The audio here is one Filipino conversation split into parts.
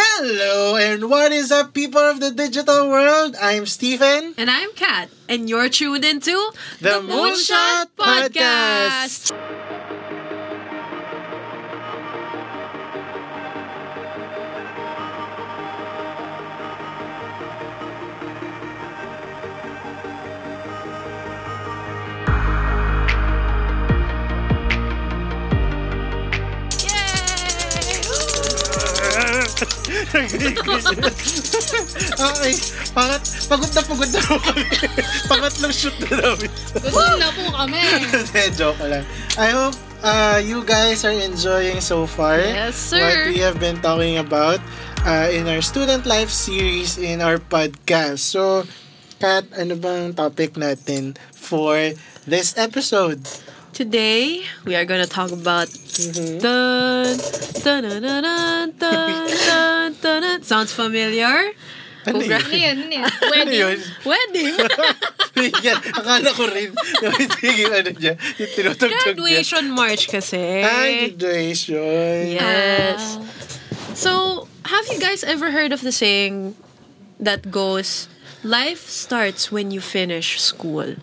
Hello and what is up, people of the digital world? I'm Stephen. And I'm Kat, and you're tuned into The Moonshot Podcast. okay, pangat, pagod na pagod na kami. Pangatlong shoot na namin. Gusto na po kami. Hindi, joke lang. I hope uh, you guys are enjoying so far Yes, sir. what we have been talking about uh, in our student life series in our podcast. So, Kat, ano bang topic natin for this episode? Today we are gonna talk about mm-hmm. Sounds familiar? Ano? Wedding. Wedding. Yan, akala ko rin. Yung ano niya, Graduation March kasi. Ay, graduation. Yes. Wow. So, have you guys ever heard of the saying that goes, life starts when you finish school?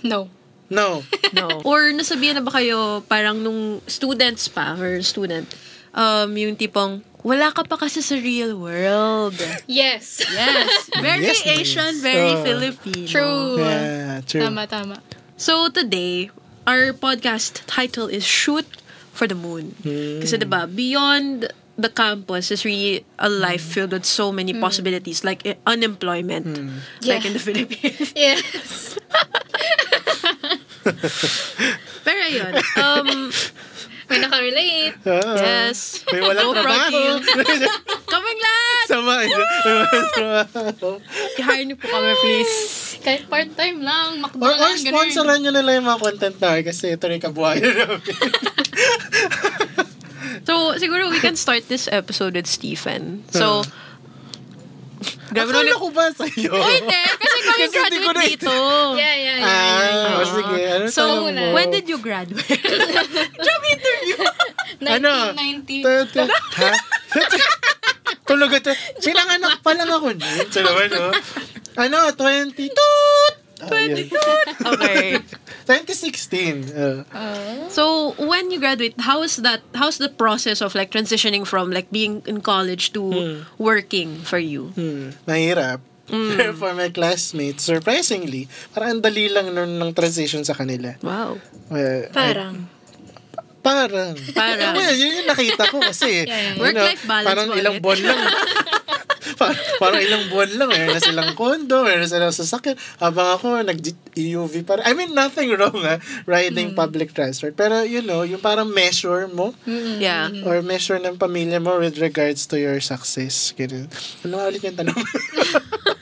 No. No. No. Or nasabihan na ba kayo parang nung students pa or student, um, yung tipong, wala ka pa kasi sa real world. Yes. Yes. Very Yes. Asian, very Oh. Filipino. True. Yeah, true. Tama, tama. So today, our podcast title is Shoot for the Moon. Kasi diba, beyond the campus is really a life filled with so many possibilities like eh, unemployment like Yeah. in the Philippines. Yes. Pero yun, um, May nakarelate. Ah, yes. May walang No trabaho. Kaming lahat! Sama. I-hire niyo po kami, please. Kahit part-time lang, McDo Or, or lang, ganun. sponsoran nyo nila yung mga content namin kasi ito rin kabuhayan namin. So, siguro we can start this episode with Stephen. So, grabe Akala ko ba sa'yo? Oh, hindi. Kasi Kasi hindi ko na- dito. Yeah, yeah, yeah. Ah, yeah, o sige. Ano So, mo? when did you graduate? Job interview! Ano? 1990. Tu- tu- Ha? Tulog ito. Pinanganak pa lang ako nun. So naman, no? Ano, 20... Toot! Ah, yun. okay. 2016. Uh, Oh. So, when you graduate, how is that, how's the process of like transitioning from like being in college to working for you? hmm, mahirap. Pero for my classmates, surprisingly, parang ang dali lang nun ng transition sa kanila. Wow. Well, I- Parang. Parang. Parang. Well, yun yung nakita ko kasi. Yeah, yeah, yeah. you Work-life know, balance Parang mo ilang buwan lang. parang, parang ilang buwan lang. Meron na silang condo, meron na silang sasakyan. Habang ako, nag-UV pa rin. I mean, nothing wrong ha, riding Mm. public transport. Pero, you know, yung parang measure mo Yeah. or measure ng pamilya mo with regards to your success. Ganun. Ano nga ulit yung tanong?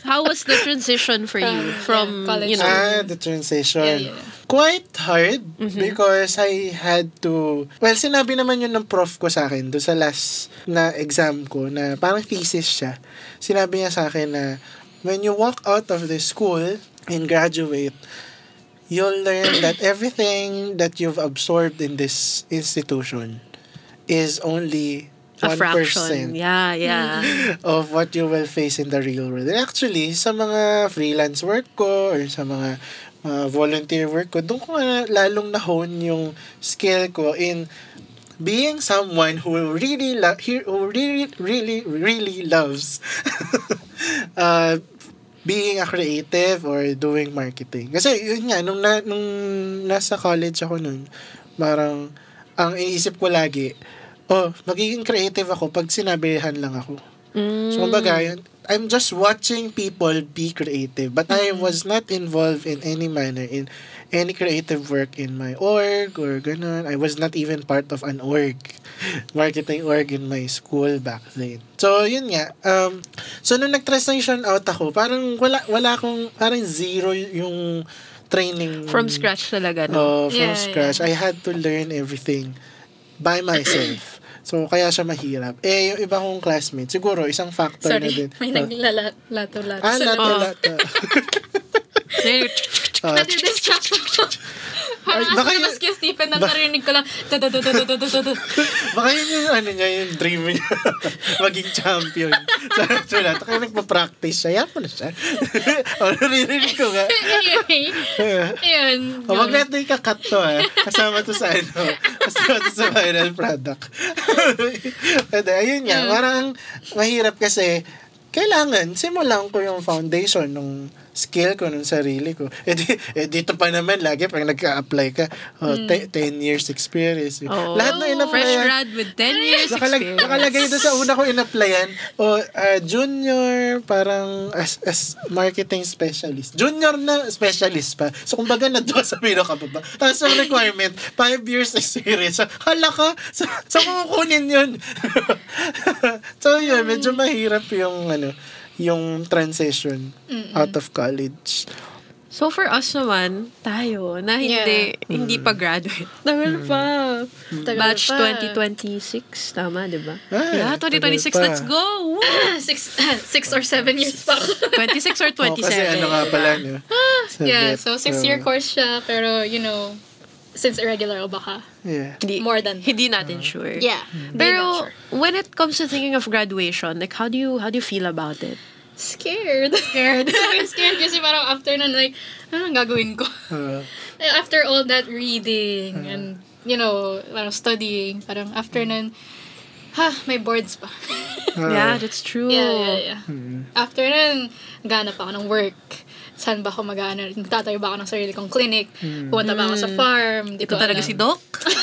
How was the transition for you from, yeah, college you know, ah, the transition. Yeah, yeah. Quite hard because I had to... Well, sinabi naman yun ng prof ko sa akin do sa last na exam ko na parang thesis siya. Sinabi niya sa akin na when you walk out of the school and graduate, you'll learn that everything that you've absorbed in this institution is only a 1% fraction? Yeah, yeah. of what you will face in the real world. And actually, sa mga freelance work ko or sa mga mga volunteer work ko, doon ko na lalong na-hone yung skill ko in being someone who really lo- who really really really loves uh, being a creative or doing marketing. Kasi yun nga nung na, nung nasa college ako nun, parang ang iniisip ko lagi, oh, magiging creative ako pag sinabihan lang ako. Mm. So, kumbaga, I'm just watching people be creative. But I was not involved in any manner in any creative work in my org or ganun. I was not even part of an org. Marketing org in my school back then. So, yun nga. Um, so, nung nag-transition out ako, parang wala, wala akong, parang zero yung training. From scratch talaga, no? Oh, from Yeah, scratch. I had to learn everything by myself. So, kaya siya mahirap. Eh, yung iba kong classmates, siguro, isang factor na din. Sorry, may Oh. naglalato-lato. Ah, lato, lato. Oh, Nadidistract ako. Ay, baka yun, kaya Stephen na narinig ko lang. Baka yun yung ano niya, yung dream niya. Maging champion. Sa lahat. Kaya nagpa-practice siya. Yan pala siya. o, narinig ko nga. anyway, ayun. O, wag natin ikakat to ha. Kasama to sa ano. Kasama to sa final product. Ede, ayun nga. Parang mahirap kasi kailangan simulan ko yung foundation ng skill ko ng sarili ko. Eh, di, eh dito pa naman lagi pag nagka-apply ka, oh, te- 10 years experience. Oh, Lahat na in-applyan. Fresh grad with 10 years Nakalag, experience. nakalagay doon sa una ko in-applyan, o ah, junior, parang as, as marketing specialist. Junior na specialist pa. So, kumbaga, na doon sa pinakababa. Tapos ang requirement, 5 years experience. Hala ka, sa, sa kukunin yun. so, yun, medyo mahirap yung, ano, yung transition out of college. So for us naman, tayo, na hindi, hindi pa graduate. Tagal pa. Tagal Batch pa. 2026, tama, di ba? Ay, yeah, 2026, tagal pa. let's go! Woo! six, six or seven years pa ako. 26 or 27. Oh, kasi ano nga pala, no? Sa yeah, so six-year course siya, pero you know, since irregular o baka, Yeah. Hindi, more than- Hindi natin sure. yeah. Pero when it comes to thinking of graduation, like how do you how do you feel about it? Scared. Scared. scared kasi parang after nun, like, ano ang gagawin ko? Uh, after all that reading and, you know, parang studying, parang after nun, ha, may boards pa. uh, yeah, that's true. yeah, yeah, yeah. After nun, gana pa ako ng work. Saan ba ako mag-ano? Tatayo ba ako ng sarili kong clinic? Pumunta ba ako sa farm? Di Ito ko talaga alam. si Doc?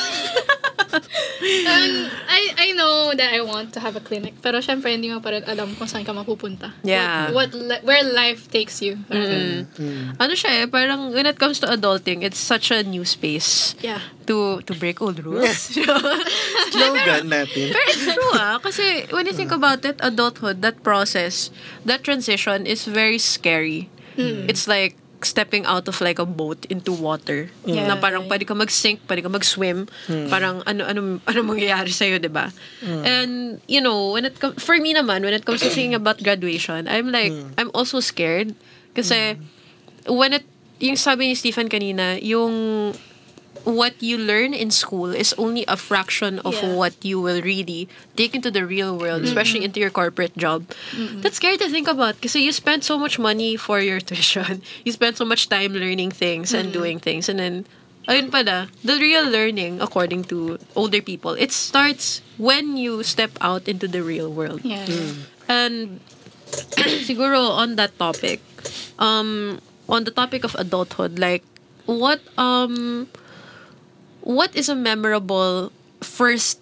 Um, I I know that I want to have a clinic, pero syempre hindi mo pa rin alam kung saan ka mapupunta. Yeah. What, what li- where life takes you. Parang ganun. ano siya eh, parang when it comes to adulting, it's such a new space Yeah. to to break old rules. slogan natin. Pero it's true ah, kasi when you think about it, adulthood, that process, that transition is very scary. It's like stepping out of like a boat into water. Yeah. Na parang pwede ka mag-sink, pwede ka mag-swim. Parang ano ano ano mangyayari sa iyo, 'di ba? And you know, when it com- for me naman, when it comes to thinking about graduation, I'm like I'm also scared kasi when it yung sabi ni Stephen kanina, yung what you learn in school is only a fraction of Yeah. what you will really take into the real world, especially into your corporate job. That's scary to think about because you spend so much money for your tuition. You spend so much time learning things and doing things. And then, ayun pala, the real learning, according to older people, it starts when you step out into the real world. Yeah. And siguro on that topic, um, on the topic of adulthood, like what um, what is a memorable first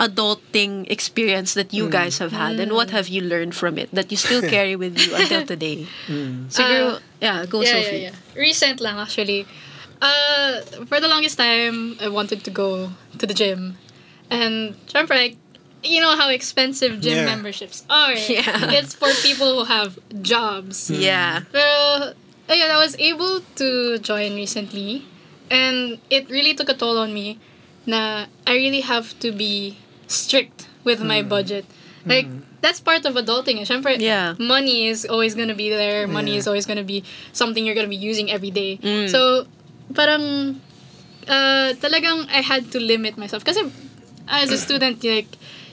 adulting experience that you hmm. guys have had, and what hmm. have you learned from it that you still carry with you until today? Hmm. Siguro, uh, yeah, go yeah, Sophie. yeah, yeah. Recent lang actually. Uh, for the longest time, I wanted to go to the gym. And syempre, like, you know how expensive gym Yeah. memberships are. Yeah. It's for people who have jobs. Yeah. Pero, ayun, I was able to join recently. And it really took a toll on me na I really have to be strict with my budget. Like, that's part of adulting. eh. Syempre, Yeah. money is always gonna be there. Money Yeah. is always gonna be something you're gonna be using every day. Mm. So, parang, uh, talagang I had to limit myself. Kasi, as a student, like,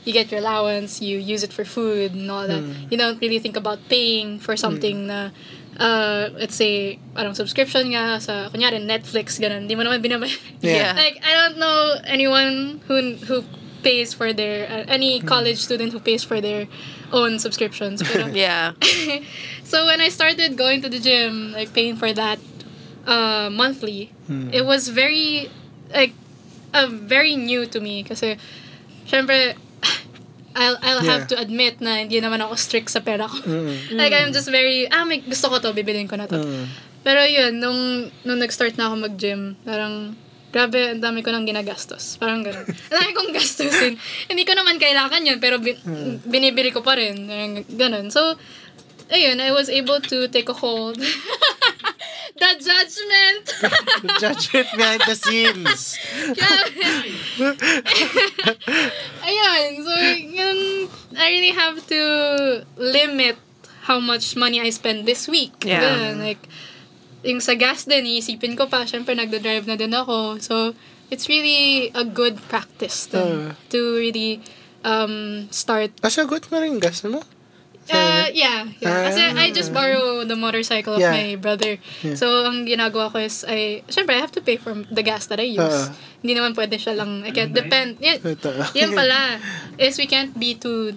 you get your allowance, you use it for food and all that. You don't really think about paying for something na, uh, let's say, parang subscription nga sa, kunyari, Netflix, ganun. Di mo naman binabay. Yeah. like, I don't know anyone who, who pays for their, uh, any college student who pays for their own subscriptions. Pero, Yeah. so when I started going to the gym, like paying for that uh, monthly, it was very like uh, very new to me kasi syempre I'll I'll have Yeah. to admit na hindi naman ako strict sa pera ko. Mm. like I'm just very ah may gusto ko to, bibilin ko na to. Mm. Pero yun, nung, nung nag-start na ako mag-gym, parang, grabe, ang dami ko nang ginagastos. Parang gano'n. Ang dami kong gastusin. Hindi ko naman kailangan yun, pero bin, binibili ko pa rin. Parang Gano'n. So, ayun, I was able to take a hold. The judgment! Judgment behind the scenes. Ayun, so, yun, I really have to limit how much money I spend this week. Yeah. Ganun, like, yung sa gas din, iisipin ko pa, syempre nagdo-drive na din ako. So, it's really a good practice to, Ah. to really um, start. Kasagot mo rin gas mo? Uh, yeah, yeah. Kasi Ah. I just borrow the motorcycle of Yeah. my brother. Yeah. So, ang ginagawa ko is, I, syempre, I have to pay for the gas that I use. Ah. Hindi naman pwede siya lang, I can't depend. Yan, yan pala, is we can't be too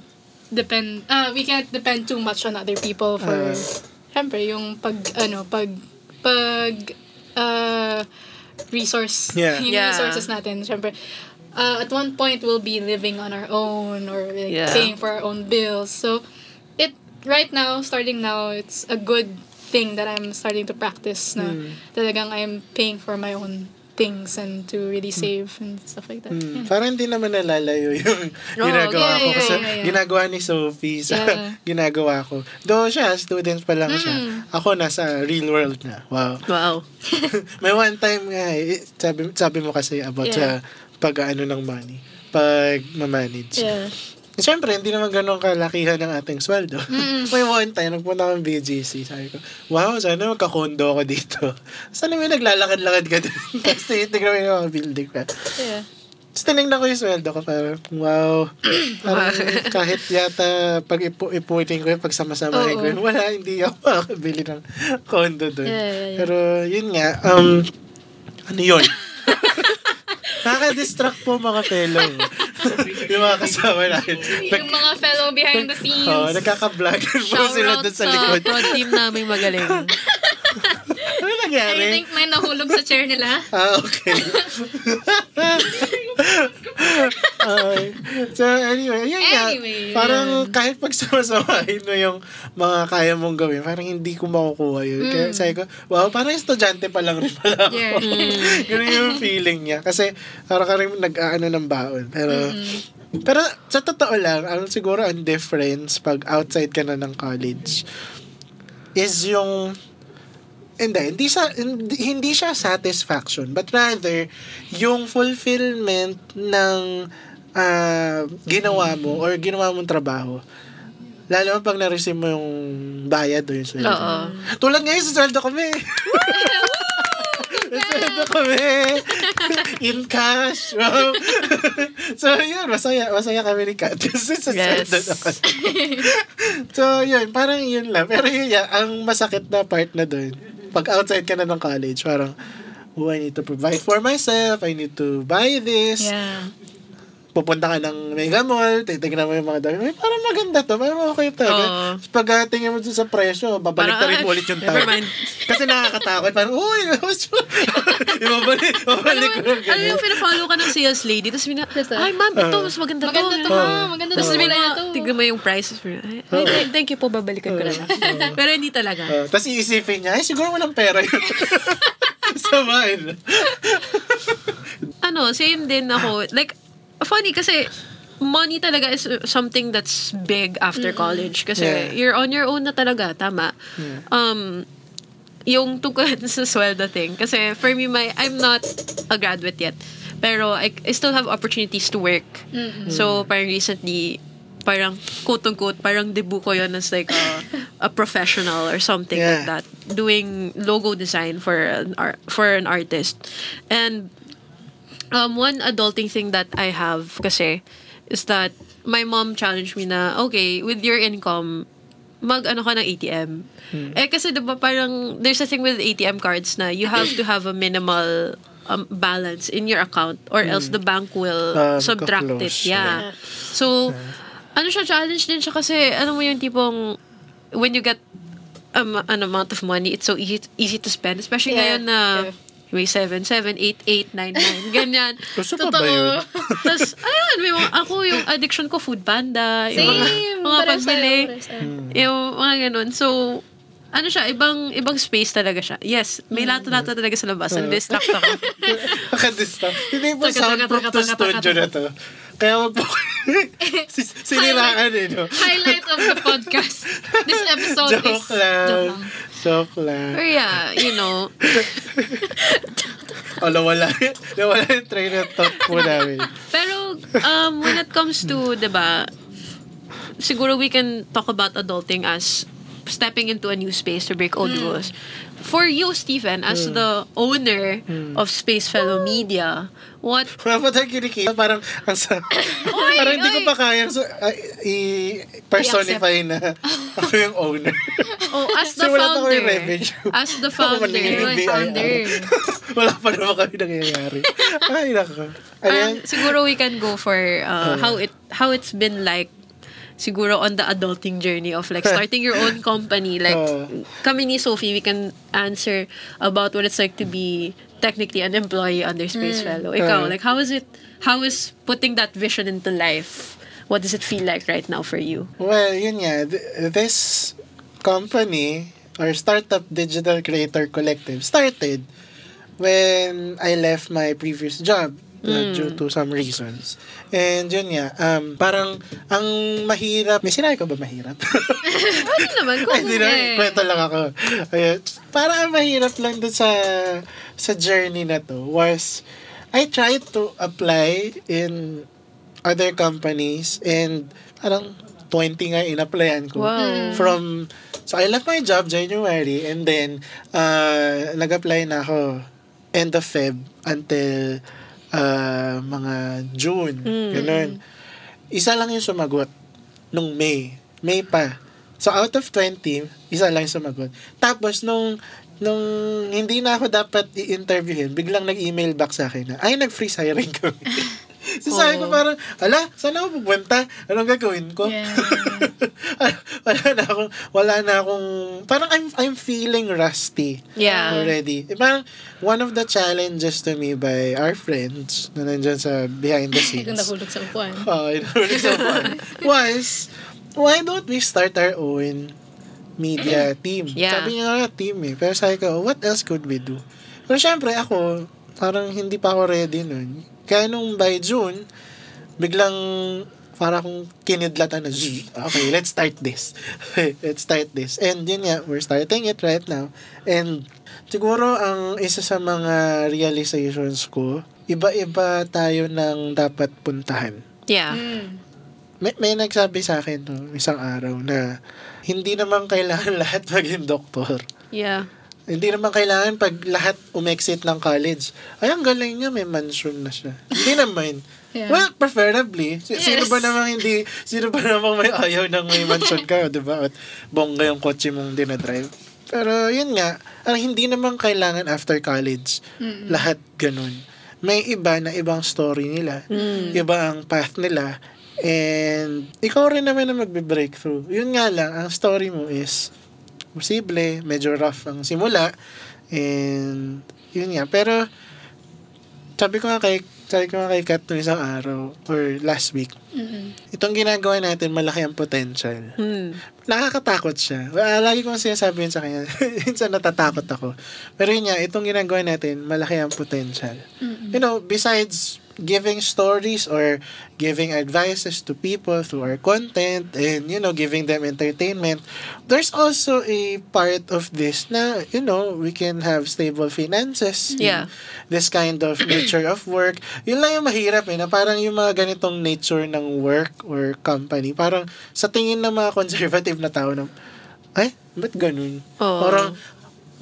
depend, uh, we can't depend too much on other people for, Ah. syempre, yung pag, ano, pag, pag, uh, resource, Yeah. yung Yeah. resources natin, syempre, uh, at one point we'll be living on our own or like Yeah. paying for our own bills. So right now, starting now, it's a good thing that I'm starting to practice na Hmm. talagang I'm paying for my own things and to really save and stuff like that. Mm, Yeah. parang hindi naman nalalayo yung ginagawa yeah, ko. yeah, Kasi yeah, yeah. ginagawa ni Sophie sa Yeah. ginagawa ko. Though siya, student pa lang siya. Mm. Ako nasa real world na. Wow. Wow. May one time nga, eh, sabi, sabi mo kasi about Yeah. sa pag-ano ng money. Pag ma-manage. Yeah. Siyempre, hindi naman ganun kalakihan ng ating sweldo. May one time, nagpunta akong BGC. Sabi ko, wow, sana magka-condo ako dito. Sana may naglalakad-lakad ka din. Tapos tinitignan mo yung mga building pa. Yeah. Tapos tinignan ko yung sweldo ko, parang, wow. Parang kahit yata pag ipu ipunin ko yun, pag samasamahin ko yun, wala, hindi ako makakabili ng condo doon. Yeah, yeah, yeah. Pero yun nga, um, ano yun? Nakaka-distract po mga fellow. yung mga kasama natin. Yung mga fellow behind the scenes. Oh, nagkaka-vlogger po Shout sila out doon sa sa likod. prod team naming magaling. Ano I nangyari? think may nahulog sa chair nila. Ah, okay. okay. So, anyway, yun nga. Anyway, Parang kahit pag sumasamahin mo yung mga kaya mong gawin, parang hindi ko makukuha yun. Kaya sabi ko, wow, parang estudyante pa lang rin pala ako. Yeah. Ganun yung feeling niya. Kasi parang ka rin nag-aano ng baon. Pero, pero sa totoo lang, ang siguro ang difference pag outside ka na ng college is yung hindi, hindi siya, hindi, hindi siya satisfaction, but rather, yung fulfillment ng ah, ginawa mo or ginawa mong trabaho. Lalo pag na-receive mo yung bayad o yung sweldo. Oo. Tulad ngayon sa sweldo kami. Sweldo kami. In cash. Wow. so, yun. Masaya, masaya kami ni Kat. Kasi sa Yes. sweldo na kami. so, yun. Parang yun lang. Pero yun yan, ang masakit na part na doon, pag outside ka na ng college, parang, oh, I need to provide for myself. I need to buy this. Yeah. Pupunta ka ng Mega Mall, titignan mo yung mga dami. Ay, parang maganda to. Parang okay talaga. Oo. Tapos Pag uh, tingin mo sa presyo, babalik Parang, na rin ulit yung mind. Kasi nakakatakot. Parang, uy, ibabalik, babalik ko. Alam mo, alam mo yung pinafollow ka ng sales lady, tapos mina, ay ma'am, ito, mas maganda to. Maganda to, Oo. ha? Maganda to. Tapos sabi Kulay na, na to. tignan mo yung prices. Ay, ay, thank you po, babalikan ko na lang. Pero hindi talaga. Uh, Tapos iisipin niya, ay, siguro walang pera yun. Samain. ano, same din ako. Like, funny kasi, money talaga is something that's big after college. Kasi Yeah. you're on your own na talaga, tama. Um, yung tungkol sa sweldo thing. Kasi for me, my, I'm not a graduate yet. Pero I, I still have opportunities to work. So, parang recently, parang quote-unquote, parang debut ko yun as like a, a professional or something like Yeah. that. Doing logo design for an, art, for an artist. And um, one adulting thing that I have kasi is that my mom challenged me na, okay, with your income, mag ano ka ng ATM. Eh kasi 'di ba parang there's a thing with ATM cards na you have to have a minimal um, balance in your account or else the bank will Ah, subtract it. magka-close, Yeah. So ano siya challenge din siya kasi ano mo yung tipong when you get um, an amount of money, it's so easy easy to spend especially Yeah, ngayon na true. May 7, 7, 8, 8, 9, 9. Ganyan. Gusto pa ba yun? Tapos, ayun, may mga, ako yung addiction ko, food panda. Yung mga, Same. mga pagbili. sa'yo. Yung mga ganun. So, ano siya, ibang ibang space talaga siya. Yes, may lato-lato talaga sa labas. Na-distract ako. Nakadistract. Hindi po soundproof to studio na to. Kaya wag po Sis- siniraan eh, no? Highlight of the podcast. This episode is... Joke lang. Joke lang. Joke lang. Or yeah, you know, O, nawala, nawala yung train of thought po namin. Pero um, when it comes to, 'di ba, siguro we can talk about adulting as stepping into a new space to break old rules. For you, Stephen, as the owner of Space Fellow Media, what Wala pa tayong kinikita. Parang, ang sa, parang hindi ko oy. pa kayang so, ay, i-personify na ako yung owner. Oh, as the So, wala pa founder. kami revenue. As the Ako founder. like BIR. founder. wala pa naman kami nangyayari. Ay, nako. Um, siguro we can go for uh, how it how it's been like siguro on the adulting journey of like starting your own company like Oh. kami ni Sophie we can answer about what it's like to be technically an employee under Space Fellow ikaw Oh. like how is it how is putting that vision into life what does it feel like right now for you Well, yun nga. th- This company or startup digital creator collective started when I left my previous job uh, due to some reasons. And yun nga, um, parang ang mahirap, may sinabi ko ba mahirap? ano naman kung Ay, hindi na, eh. kwento lang ako. Ayun. Parang ang mahirap lang dun sa, sa journey na to was, I tried to apply in other companies and parang 20 nga in-applyan ko. Wow. From, so I left my job January and then, uh, nag-apply na ako end of Feb until uh, mga June. Ganun. Isa lang yung sumagot nung May. May pa. So out of 20, isa lang yung sumagot. Tapos nung nung hindi na ako dapat i-interviewin, biglang nag-email back sa akin na, ay, nag-freeze hiring kami. so sabi ko Oh. parang, ala, saan ako pupunta? Anong gagawin ko? Yeah. wala na akong, wala na akong, parang I'm, I'm feeling rusty Yeah. already. Eh, Parang, one of the challenges to me by our friends na nandyan sa behind the scenes. Kung nahulog sa upuan. Oh, it really so fun. Was, why don't we start our own media team? Yeah. Sabi niya nga team eh. Pero sabi ko, what else could we do? Pero syempre ako, parang hindi pa ako ready nun. Kaya nung by June, biglang para akong kinidlatan na, "Zzz, okay, let's start this. let's start this. And yun nga, we're starting it right now. And siguro ang isa sa mga realizations ko, iba-iba tayo ng dapat puntahan. yeah Mm. May, may nagsabi sa akin no, isang araw na hindi naman kailangan lahat maging doktor. yeah Hindi naman kailangan pag lahat umexit ng college. Ay, ang galing niya, may mansion na siya. hindi naman. Yeah. Well, preferably. Sino Yes. ba namang hindi, sino ba namang may ayaw ng may mansion ka, di ba? At bongga yung kotse mong dinadrive. Pero yun nga, ang hindi naman kailangan after college. Lahat ganun. May iba na ibang story nila. Iba ang path nila. And ikaw rin naman na magbe-breakthrough. Yun nga lang, ang story mo is posible, medyo rough ang simula. And yun nga. Pero sabi ko nga kay sabi ko nga kay Kat nung isang araw or last week, Mm-mm. itong ginagawa natin malaki ang potential. Hmm. Nakakatakot siya. Well, lagi kong sinasabi yun sa kanya. Minsan natatakot ako. Pero yun nga, itong ginagawa natin, malaki ang potential. You know, besides giving stories or giving advices to people through our content and, you know, giving them entertainment, there's also a part of this na, you know, we can have stable finances. Yeah. This kind of nature of work. Yun lang yung mahirap eh, na parang yung mga ganitong nature ng work or company, parang sa tingin ng mga conservative na tao na, ay, ba't ganun? Oo. Parang,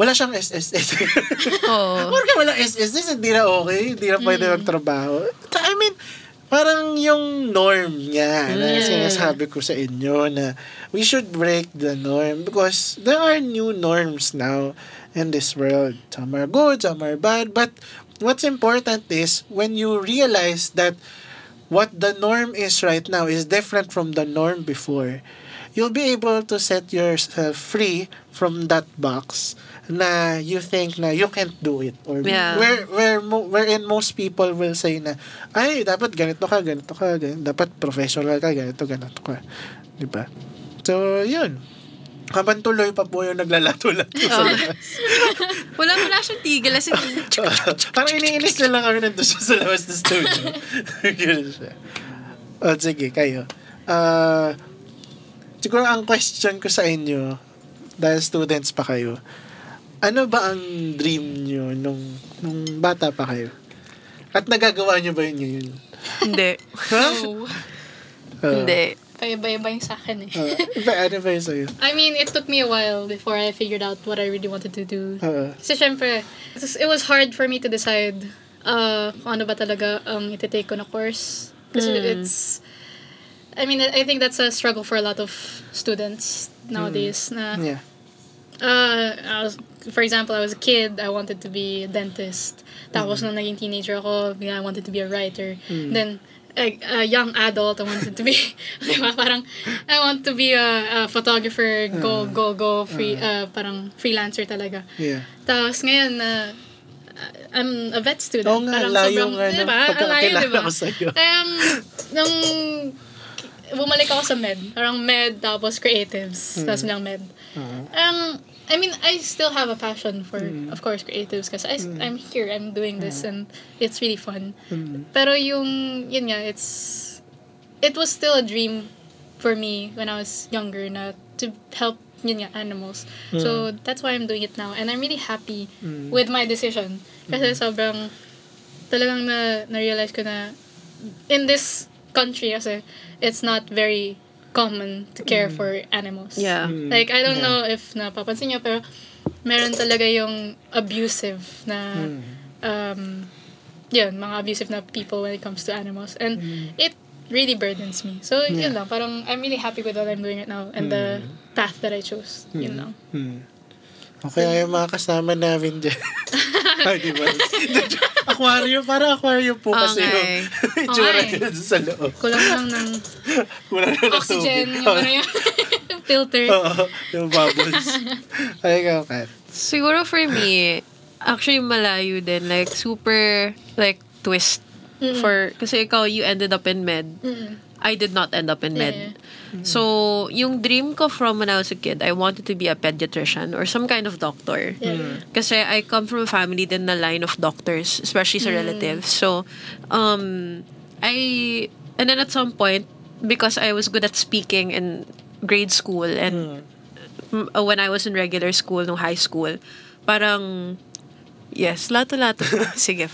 wala siyang SSS. oh Porque wala SSS, hindi na okay, hindi na pwede magtrabaho. I mean, parang yung norm niya na Mm. sinasabi ko sa inyo na we should break the norm because there are new norms now in this world. Some are good, some are bad, but what's important is when you realize that what the norm is right now is different from the norm before, you'll be able to set yourself free from that box na you think na you can't do it or Yeah. where where mo, wherein most people will say na ay dapat ganito ka ganito ka ganito, dapat professional ka ganito ganito ka di ba so yun habang tuloy pa po yung naglalato-lato sa Oh. labas. wala wala siyang tigil as in Parang iniinis na lang kami nandun siya sa labas ng studio. Ganun siya. O, sige, kayo. Ah, siguro ang question ko sa inyo, dahil students pa kayo, ano ba ang dream nyo nung, nung bata pa kayo? At nagagawa nyo ba yun ngayon? hindi? Oh. Hindi paiba-iba yung sa akin eh. Uh, ano ba yun sa'yo? I mean, it took me a while before I figured out what I really wanted to do. Uh, Kasi syempre, it was- it was hard for me to decide uh, kung ano ba talaga ang iti-take ko na course. Kasi it's, I mean, I think that's a struggle for a lot of students nowadays. Na, yeah. Uh, I was, for example, I was a kid, I wanted to be a dentist. Tapos nung naging teenager ako, I wanted to be a writer. Then, a, a young adult, I wanted to be, parang, I want to be a, a photographer, go, go, go, free, uh, parang freelancer talaga. Yeah. Tapos ngayon, na I'm a vet student. Oo nga, layo nga ng diba? Layo, pagkakakilala diba? ko sa'yo. Um, nung bumalik ako sa med, parang med, tapos creatives, Hmm. tapos lang med. Uh, Um, I mean, I still have a passion for, Hmm. of course, creatives kasi I, I'm here, I'm doing this, and it's really fun. mm, Pero yung, yun nga, it's, it was still a dream for me when I was younger na to help yun nga, animals. So, that's why I'm doing it now. And I'm really happy with my decision. Kasi sobrang, talagang na, na-realize ko na, in this country kasi, it's not very common to care for animals. Yeah. mm, Like, I don't yeah. know if napapansin nyo, pero meron talaga yung abusive na, Mm. um, yun, mga abusive na people when it comes to animals. And it really burdens me. So, Mm. Yeah. yun lang. Parang, I'm really happy with what I'm doing right now and the path that I chose. Yun lang. Hmm. Okay, yung mga kasama namin dyan. Ay, di ba? aquarium, para aquarium po kasi Okay. yung itsura Okay. nila sa loob. Kulang lang ng Wala na ng oxygen, tubig. yung ano yung filter. Oo, yung bubbles. Ay, ikaw, Kat. Siguro for me, actually malayo din. Like, super, like, twist. For, kasi ikaw, you ended up in med. Mm-mm. I did not end up in med. Yeah, So, yung dream ko from when I was a kid, I wanted to be a pediatrician or some kind of doctor. Yeah. Kasi I come from a family din na line of doctors, especially sa relatives. So, um, I, and then at some point, because I was good at speaking in grade school and m- uh, when I was in regular school, no high school, parang, yes, lato-lato. Sige,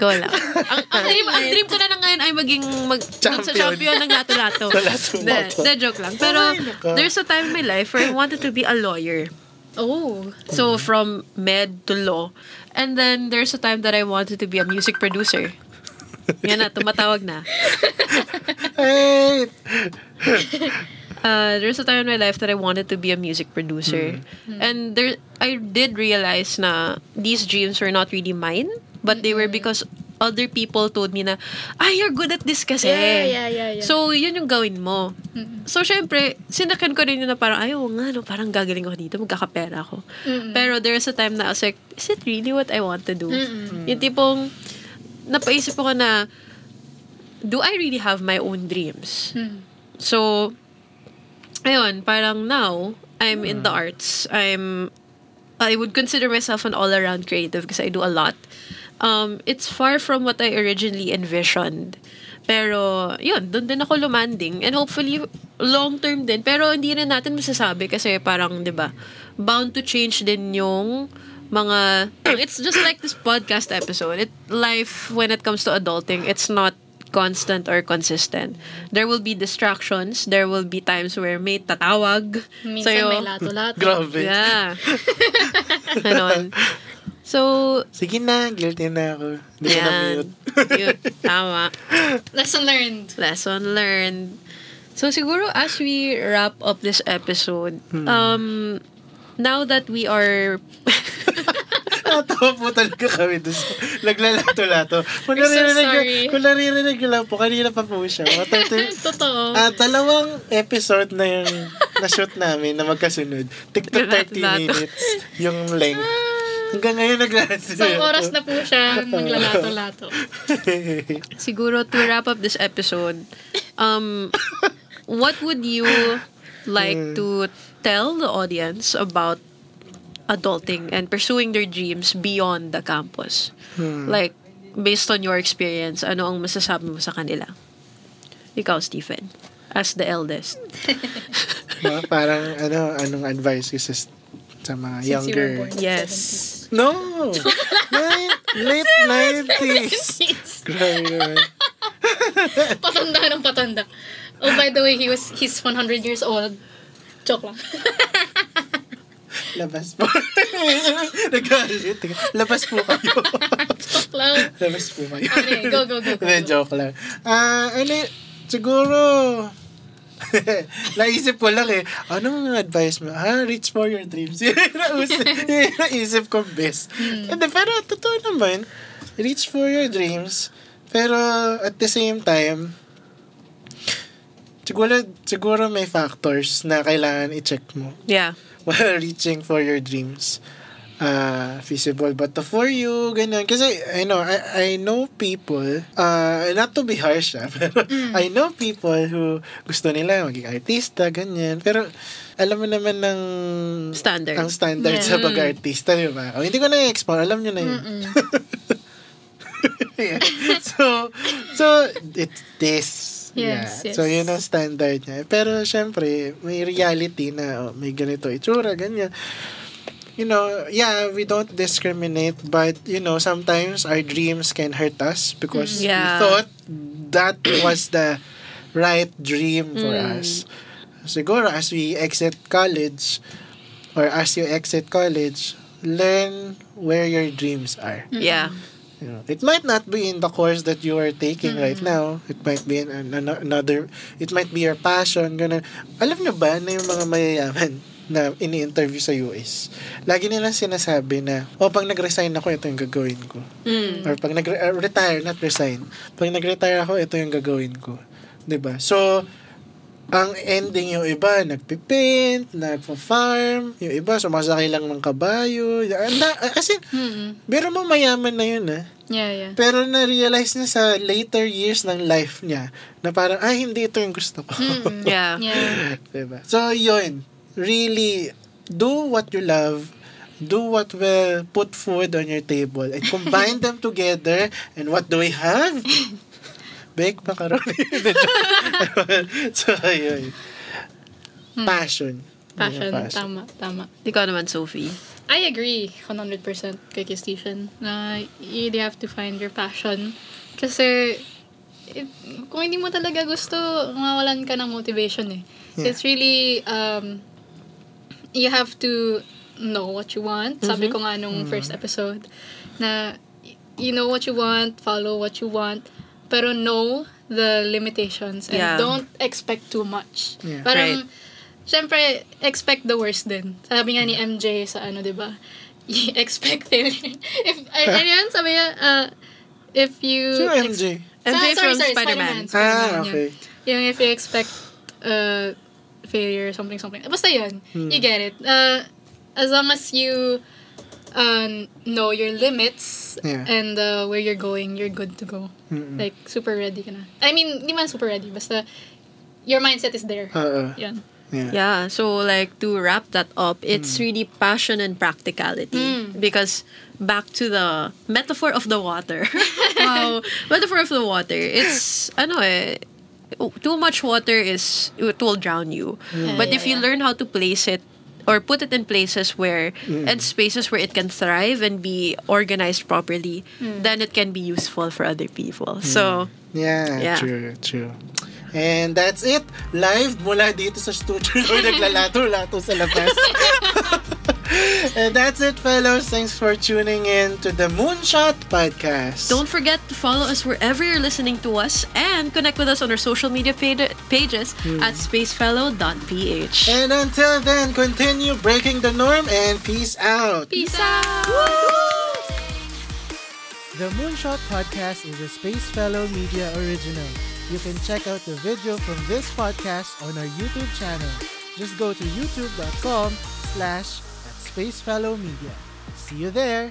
go lang. ang, ang, dream, ang dream ko na lang ngayon ay maging mag, Champion. sa champion ng lato-lato. Sa lato-lato. De, de, joke lang. Pero, nako. there's a time in my life where I wanted to be a lawyer. Oh. So, from med to law. And then, there's a time that I wanted to be a music producer. Yan na, tumatawag na. Hey! Uh, there's a time in my life that I wanted to be a music producer. And there, I did realize na these dreams were not really mine, but they were because other people told me na, ah, you're good at this kasi. Yeah, yeah, yeah, yeah. So, yun yung gawin mo. So, syempre, sinakan ko rin yun na parang, ay, oo nga, no, parang gagaling ako dito, magkakapera ako. Pero there's a time na I was like, is it really what I want to do? Yung tipong, napaisip ako na, do I really have my own dreams? So, ayun, parang now, I'm in the arts. I'm, I would consider myself an all-around creative because I do a lot. Um, it's far from what I originally envisioned. Pero, yun, doon din ako lumanding. And hopefully, long-term din. Pero hindi rin natin masasabi kasi parang, di ba, bound to change din yung mga, it's just like this podcast episode. It, life, when it comes to adulting, it's not constant or consistent. There will be distractions. There will be times where may tatawag Minsan sa'yo. may lato-lato. Grabe. Yeah. Ganon. So, Sige na, guilty na ako. Hindi ko na-mute. Yun, tama. Lesson learned. Lesson learned. So, siguro as we wrap up this episode, um, now that we are Natawa po talaga kami doon sa naglalato-lato. Kung so naririnig, sorry. kung naririnig nyo lang po, kanina pa po siya. Mga 30, Totoo. Ah, dalawang episode na yung na-shoot namin na magkasunod. Tig to 30 Lato-lato. minutes yung length. Hanggang ngayon naglalato. Isang oras na po siya maglalato-lato. siguro to wrap up this episode, um, what would you like to tell the audience about adulting and pursuing their dreams beyond the campus? Like, based on your experience, ano ang masasabi mo sa kanila? Ikaw, Stephen, as the eldest. Mga parang ano, anong advice ko sa, sa mga Since you younger. were born Yes. No! Late, late 90s. 70s. Grabe naman. patanda ng patanda. Oh, by the way, he was he's 100 years old. Joke lang. Labas po. Nagalit. Labas po kayo. Joke lang. Labas po kayo. Okay, go, go, go, go, Hindi, go. joke lang. Ah, ano, y- siguro, naisip ko lang eh, anong advice mo? Ah, reach for your dreams. Yun naisip ko best. Hmm. Hindi, pero totoo naman, reach for your dreams. Pero at the same time, siguro, siguro may factors na kailangan i-check mo Yeah. while reaching for your dreams. Uh, feasible ba to for you? Ganyan. Kasi, I know, I, I know people, uh, not to be harsh, ah, pero I know people who gusto nila maging artista, ganyan. Pero, alam mo naman ng Standard. ang standard Yeah. sa pag-artista, di ba? O, hindi ko na i-explore, alam nyo na yun. Yeah. So, so, it's this. Yes, yeah. yes. So, yun ang standard niya. Pero, syempre, may reality na, oh, may ganito itsura, ganyan. You know, yeah, we don't discriminate, but, you know, sometimes our dreams can hurt us because. Yeah. we thought that was the right dream for Mm. us. Siguro, as we exit college, or as you exit college, learn where your dreams are. Yeah. You know, it might not be in the course that you are taking right now. It might be in an, an- another, it might be your passion. Ganun. Alam niyo ba na yung mga mayayaman na ini-interview sa US, lagi nilang sinasabi na, oh, pag nag-resign ako, ito yung gagawin ko. Mm. Or pag nag-retire, not resign. Pag nag-retire ako, ito yung gagawin ko. 'Di ba So, ang ending yung iba, nagpipaint, nagpa-farm, yung iba, sumasakay lang ng kabayo. Anda, as in, Mm-mm. pero mo mayaman na yun ah. Yeah, yeah. Pero na-realize niya sa later years ng life niya na parang, ay, hindi ito yung gusto ko. Mm-mm. Yeah. Yeah. diba? So, yun. Really, do what you love. Do what will put food on your table and combine them together. And what do we have? Baked macaroni. so, yun. Passion. Passion, Yeah, tama, tama. Ikaw naman, Sophie. I agree 100% kay Kistishan na you really have to find your passion. Kasi, it, kung hindi mo talaga gusto, mawalan ka ng motivation eh. Yeah. It's really, um, you have to know what you want. Sabi ko nga nung first episode, na you know what you want, follow what you want, pero know the limitations and Yeah. don't expect too much. Yeah. Parang, syempre, expect the worst din. Sabi nga ni MJ sa ano, di ba? Expect failure. if, ano yun? Sabi niya, uh, if you... Sino ex- MJ? MJ Sa- from Spider-Man. Ah, Spider-Man, okay. Yung if you expect uh, failure, something, something. Basta yun. Hmm. You get it. Uh, as long as you uh, know your limits Yeah. and uh, where you're going, you're good to go. Mm-mm. Like, super ready ka na. I mean, hindi man super ready. Basta, your mindset is there. Oo. Yan. Yeah. Yeah, so like to wrap that up, it's really passion and practicality. Mm. Because back to the metaphor of the water. wow, metaphor of the water. It's ano eh too much water is it will drown you. Yeah, But yeah, if you yeah. learn how to place it or put it in places where and spaces where it can thrive and be organized properly, then it can be useful for other people. So Yeah, Yeah. true, true. And that's it. Live mula dito sa studio. Naglalato-lato sa labas. and that's it, fellows. Thanks for tuning in to the Moonshot Podcast. Don't forget to follow us wherever you're listening to us and connect with us on our social media page- pages hmm. at spacefellow.ph. And until then, continue breaking the norm and peace out. Peace out! The Moonshot Podcast is a Space Fellow Media original. You can check out the video from this podcast on our YouTube channel. Just go to youtube.com slash at Space Fellow Media. See you there!